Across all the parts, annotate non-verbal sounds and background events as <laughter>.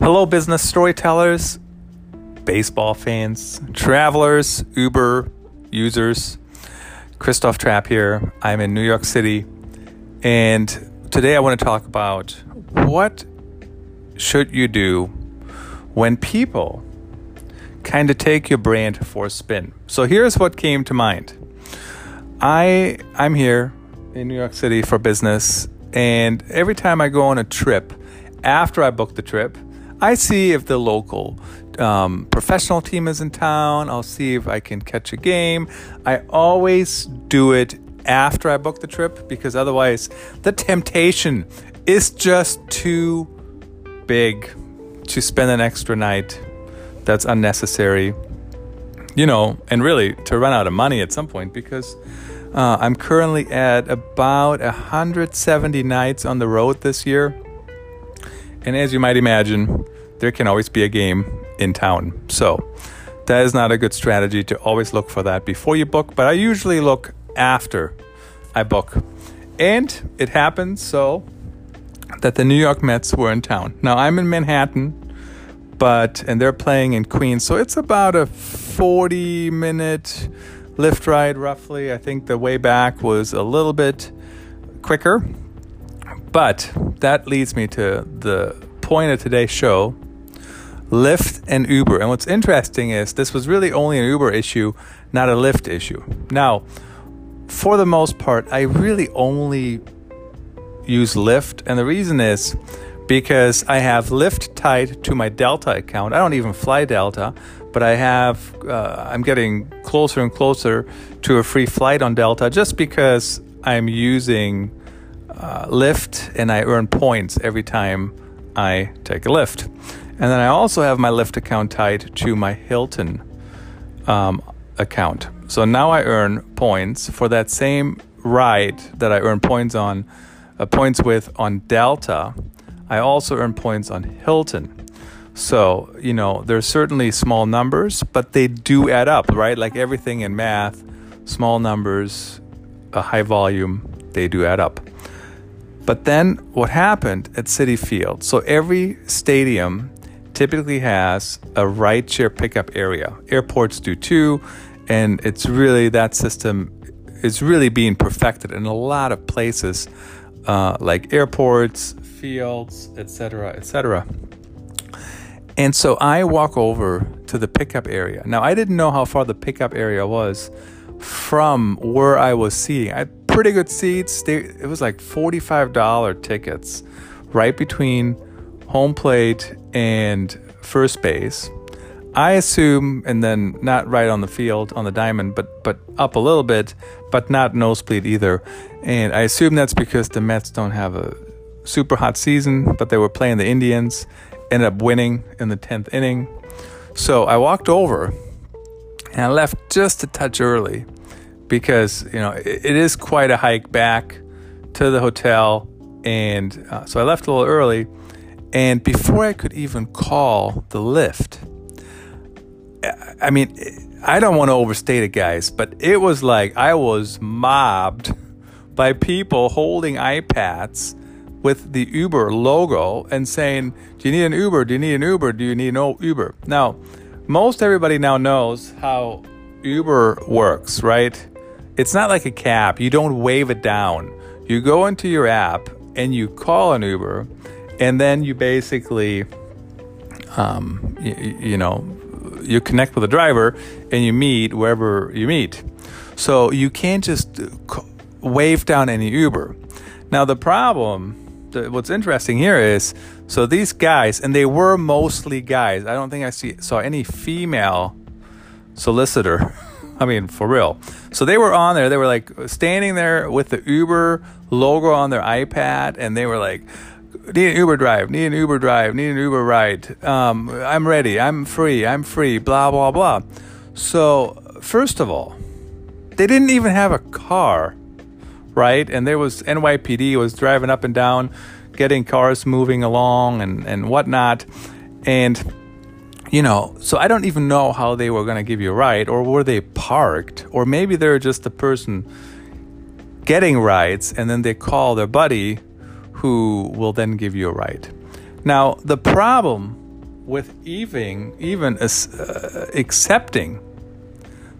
Hello, business storytellers, baseball fans, travelers, Uber users. Christoph Trapp here. I'm in New York City, and today I want to talk about what should you do when people kind of take your brand for a spin. So here's what came to mind. I I'm here in New York City for business, and every time I go on a trip, after I book the trip, I see if the local um, professional team is in town. I'll see if I can catch a game. I always do it after I book the trip because otherwise the temptation is just too big to spend an extra night that's unnecessary. You know, and really to run out of money at some point because uh, I'm currently at about 170 nights on the road this year. And as you might imagine, there can always be a game in town. So that is not a good strategy to always look for that before you book, but I usually look after I book. And it happened so that the New York Mets were in town. Now I'm in Manhattan, but and they're playing in Queens, so it's about a 40 minute Lyft ride roughly. I think the way back was a little bit quicker. But that leads me to the point of today's show Lyft and Uber. And what's interesting is this was really only an Uber issue, not a Lyft issue. Now, for the most part, I really only use Lyft. And the reason is because I have Lyft tied to my Delta account. I don't even fly Delta, but I have, uh, I'm getting closer and closer to a free flight on Delta just because I'm using uh, Lyft and I earn points every time I take a Lyft. And then I also have my Lyft account tied to my Hilton um, account. So now I earn points for that same ride that I earn points on, uh, points with on Delta. I also earn points on Hilton. So, you know, there's certainly small numbers, but they do add up, right? Like everything in math, small numbers, a high volume, they do add up. But then what happened at Citi Field? So every stadium typically has a rideshare pickup area. Airports do too, and it's really that system is really being perfected in a lot of places, uh, like airports, fields, etc., etc. And so I walk over to the pickup area. Now I didn't know how far the pickup area was from where I was seating. I had pretty good seats. They, it was like forty-five dollar tickets, right between home plate and first base. I assume, and then not right on the field on the diamond, but but up a little bit, but not nosebleed either. And I assume that's because the Mets don't have a super hot season, but they were playing the Indians, ended up winning in the tenth inning. So I walked over, and I left just a touch early, because you know it, it is quite a hike back to the hotel, and uh, so I left a little early and before I could even call the Lyft, I mean, I don't want to overstate it, guys, but it was like I was mobbed by people holding iPads with the Uber logo and saying, Do you need an Uber? Do you need an Uber? Do you need no Uber? Now, most everybody now knows how Uber works, right? It's not like a cab. You don't wave it down. You go into your app and you call an Uber and then you basically, um, you, you know, you connect with the driver and you meet wherever you meet. So you can't just wave down any Uber. Now the problem, what's interesting here is, so these guys, and they were mostly guys. I don't think I see saw any female solicitor. <laughs> I mean, for real. So they were on there. They were like standing there with the Uber logo on their iPad, and they were like, need an Uber drive, need an Uber drive, need an Uber ride. Um, I'm ready, I'm free, I'm free, blah, blah, blah. So, first of all, they didn't even have a car, right? And there was NYPD was driving up and down, getting cars moving along and, and whatnot. And, you know, so I don't even know how they were going to give you a ride, or were they parked, or maybe they're just the person getting rides and then they call their buddy who will then give you a ride. Now, the problem with even even uh, accepting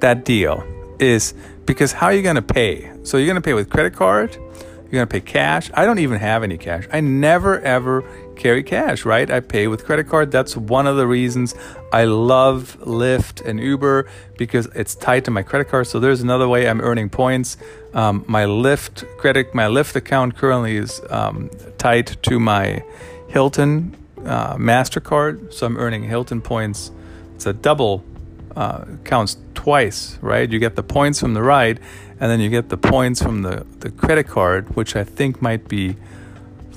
that deal is because how are you going to pay? So you're going to pay with credit card, you're going to pay cash. I don't even have any cash. I never ever carry cash, right? I pay with credit card. That's one of the reasons I love Lyft and Uber because it's tied to my credit card. So there's another way I'm earning points. Um, my Lyft credit, my Lyft account currently is um, tied to my Hilton uh, Mastercard, so I'm earning Hilton points. It's a double uh, counts twice, right? You get the points from the ride, and then you get the points from the, the credit card, which I think might be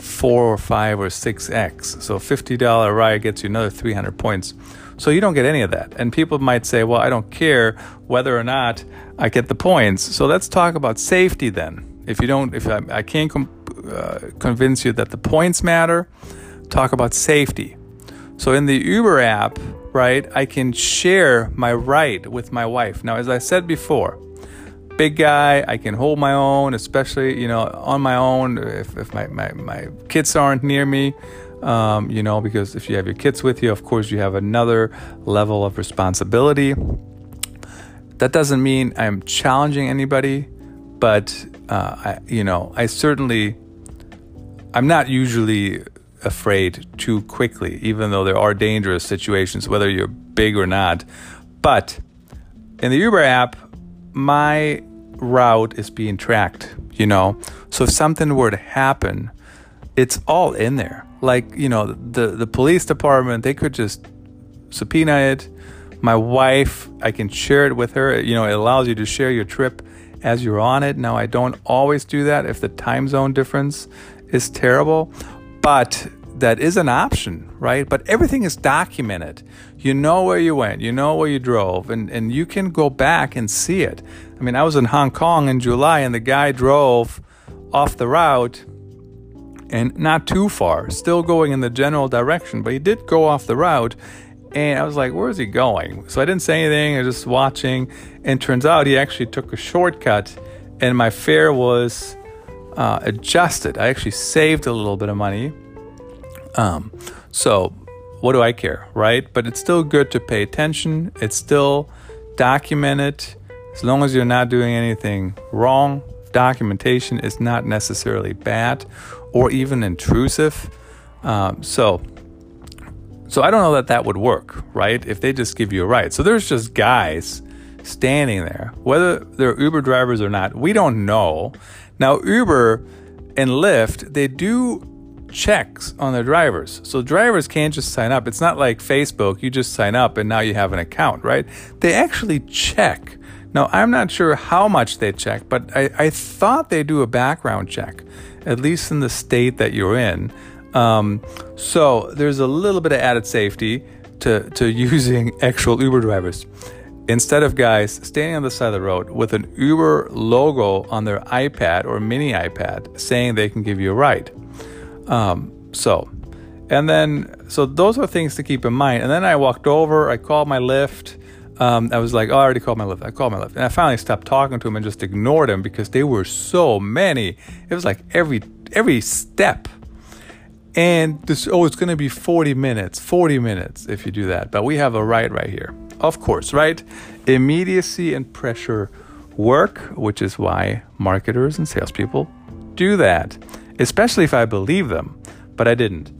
four or five or six X. So $50 ride gets you another 300 points. So you don't get any of that. And people might say, well, I don't care whether or not I get the points. So let's talk about safety then. If you don't, if I, I can't com- uh, convince you that the points matter, talk about safety. So in the Uber app, right, I can share my ride with my wife. Now, as I said before, big guy, I can hold my own, especially, you know, on my own if, if my, my, my kids aren't near me. Um, you know, because if you have your kids with you, of course, you have another level of responsibility. That doesn't mean I'm challenging anybody, but, uh, I, you know, I certainly, I'm not usually afraid too quickly, even though there are dangerous situations, whether you're big or not. But in the Uber app, my route is being tracked, you know? So if something were to happen, it's all in there. Like, you know, the, the police department, they could just subpoena it. My wife, I can share it with her. You know, it allows you to share your trip as you're on it. Now, I don't always do that if the time zone difference is terrible, but that is an option, right? But everything is documented. You know where you went, you know where you drove, and, and you can go back and see it. I mean, I was in Hong Kong in July, and the guy drove off the route and not too far, still going in the general direction, but he did go off the route. And I was like, where is he going? So I didn't say anything, I was just watching. And turns out he actually took a shortcut, and my fare was uh, adjusted. I actually saved a little bit of money. Um, so, what do I care, right? But it's still good to pay attention, it's still documented. As long as you're not doing anything wrong, documentation is not necessarily bad or even intrusive. Um, so, so I don't know that that would work, right? If they just give you a ride. So there's just guys standing there, whether they're Uber drivers or not, we don't know. Now, Uber and Lyft, they do checks on their drivers. So drivers can't just sign up. It's not like Facebook, you just sign up and now you have an account, right? They actually check. Now, I'm not sure how much they check, but I, I thought they do a background check at least in the state that you're in. Um, so there's a little bit of added safety to, to <laughs> using actual Uber drivers. Instead of guys standing on the side of the road with an Uber logo on their iPad or mini iPad saying they can give you a ride. Um, so, and then, so those are things to keep in mind. And then I walked over, I called my Lyft. Um, I was like, oh, I already called my Lyft. I called my Lyft. And I finally stopped talking to him and just ignored him because they were so many. It was like every every step. And this, oh, it's going to be 40 minutes, 40 minutes if you do that. But we have a right right here. Of course, right? Immediacy and pressure work, which is why marketers and salespeople do that, especially if I believe them. But I didn't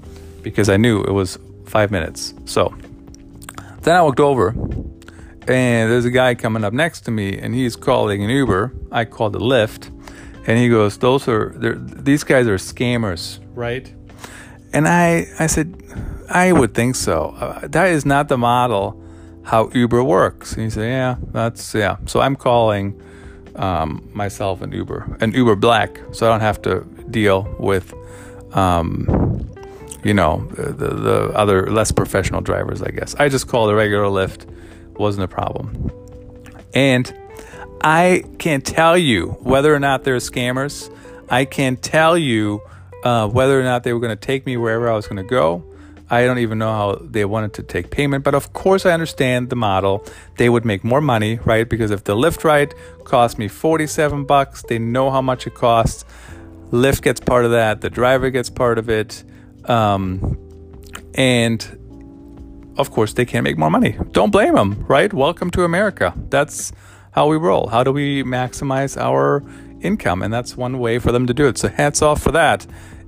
because I knew it was five minutes. So then I walked over and there's a guy coming up next to me and he's calling an Uber. I called a Lyft and he goes, "Those are these guys are scammers, right?" And I I said, "I would think so. Uh, that is not the model how Uber works." And he said, "Yeah, that's yeah." So I'm calling um, myself an Uber, an Uber Black, so I don't have to deal with. Um, you know the, the other less professional drivers i guess i just called a regular Lyft wasn't a problem. And I can't tell you whether or not they're scammers. I can't tell you uh, whether or not they were going to take me wherever I was going to go. I don't even know how they wanted to take payment, but of course I understand the model. They would make more money, right? Because if the Lyft ride cost me 47 bucks, they know how much it costs. Lyft gets part of that, the driver gets part of it. Um, and of course, they can't make more money. Don't blame them, right? Welcome to America. That's how we roll. How do we maximize our income? And that's one way for them to do it. So, hats off for that,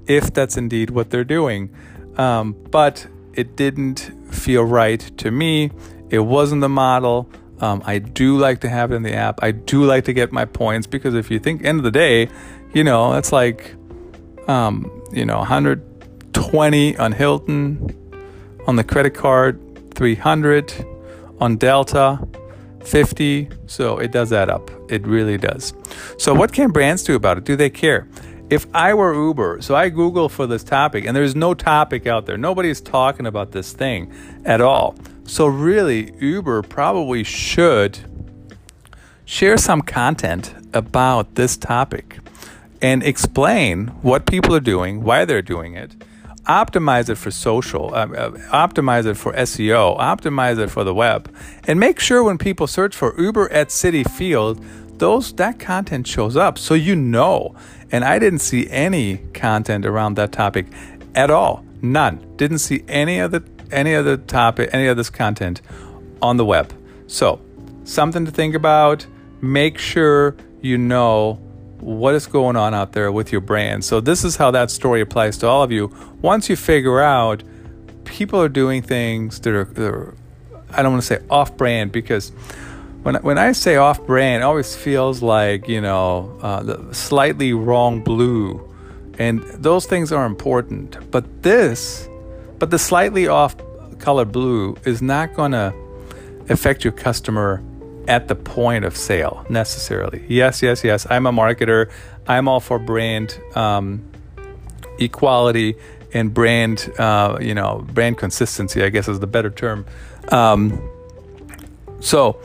if that's indeed what they're doing. Um, but it didn't feel right to me. It wasn't the model. Um, I do like to have it in the app. I do like to get my points because if you think end of the day, you know, that's like, um, you know, 120 on Hilton, on the credit card, 300 on Delta, 50. So it does add up. It really does. So what can brands do about it? Do they care? If I were Uber, so I Google for this topic, and there's no topic out there. Nobody's talking about this thing at all. So really, Uber probably should share some content about this topic and explain what people are doing, why they're doing it, optimize it for social, uh, uh, optimize it for SEO, optimize it for the web, and make sure when people search for Uber at Citi Field, those that content shows up so you know. And I didn't see any content around that topic at all. None. Didn't see any of the any of the topic, any of this content on the web. So, something to think about. Make sure you know what is going on out there with your brand. So this is how that story applies to all of you. Once you figure out people are doing things that are, that are I don't want to say off brand because when when I say off brand, it always feels like you know uh, the slightly wrong blue, and those things are important. But this, but the slightly off color blue is not going to affect your customer at the point of sale necessarily. Yes, yes, yes. I'm a marketer. I'm all for brand um, equality and brand, uh, you know, brand consistency. I guess is the better term. Um, so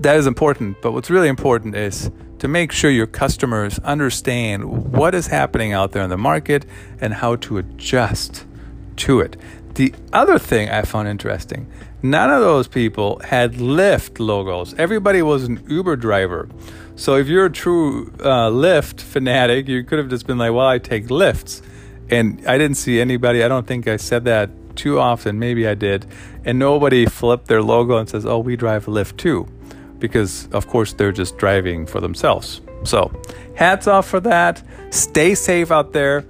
that is important. But what's really important is to make sure your customers understand what is happening out there in the market and how to adjust to it. The other thing I found interesting none of those people had Lyft logos. Everybody was an Uber driver. So if you're a true uh, Lyft fanatic, you could have just been like, well, I take Lyfts. And I didn't see anybody, I don't think I said that too often. Maybe I did. And nobody flipped their logo and says, oh, we drive Lyft too. Because, of course, they're just driving for themselves. So, hats off for that. Stay safe out there.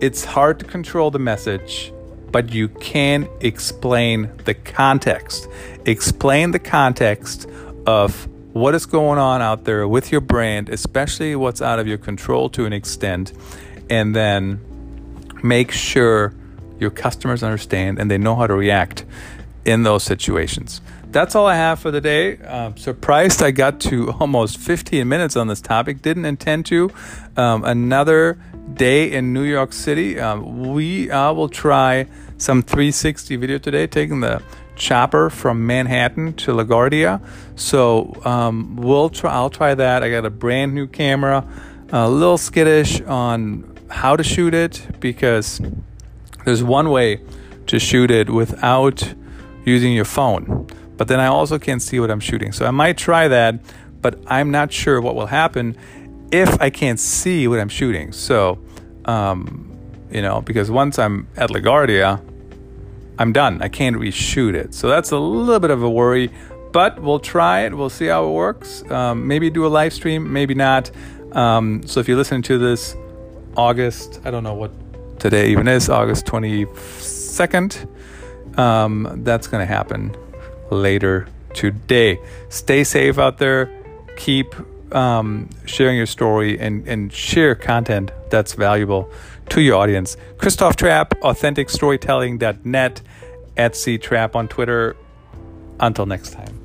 It's hard to control the message but you can explain the context. Explain the context of what is going on out there with your brand, especially what's out of your control to an extent, and then make sure your customers understand and they know how to react in those situations. That's all I have for the day. Um, surprised I got to <laughs> almost 15 minutes on this topic. Didn't intend to. Um, another day in New York City. Um, we uh, will try some 360 video today, taking the chopper from Manhattan to LaGuardia. So um, we'll try. I'll try that. I got a brand new camera, a little skittish on how to shoot it because there's one way to shoot it without using your phone. But then I also can't see what I'm shooting. So I might try that, but I'm not sure what will happen if I can't see what I'm shooting. So, um, you know, because once I'm at LaGuardia, I'm done. I can't reshoot it. So that's a little bit of a worry, but we'll try it. We'll see how it works. Um, maybe do a live stream, maybe not. Um, so if you're listening to this August, I don't know what today even is, August 22nd, um, that's going to happen later today. Stay safe out there. Keep um, sharing your story and, and share content that's valuable to your audience. Christoph Trapp, authenticstorytelling.net, Etsy Trapp on Twitter. Until next time.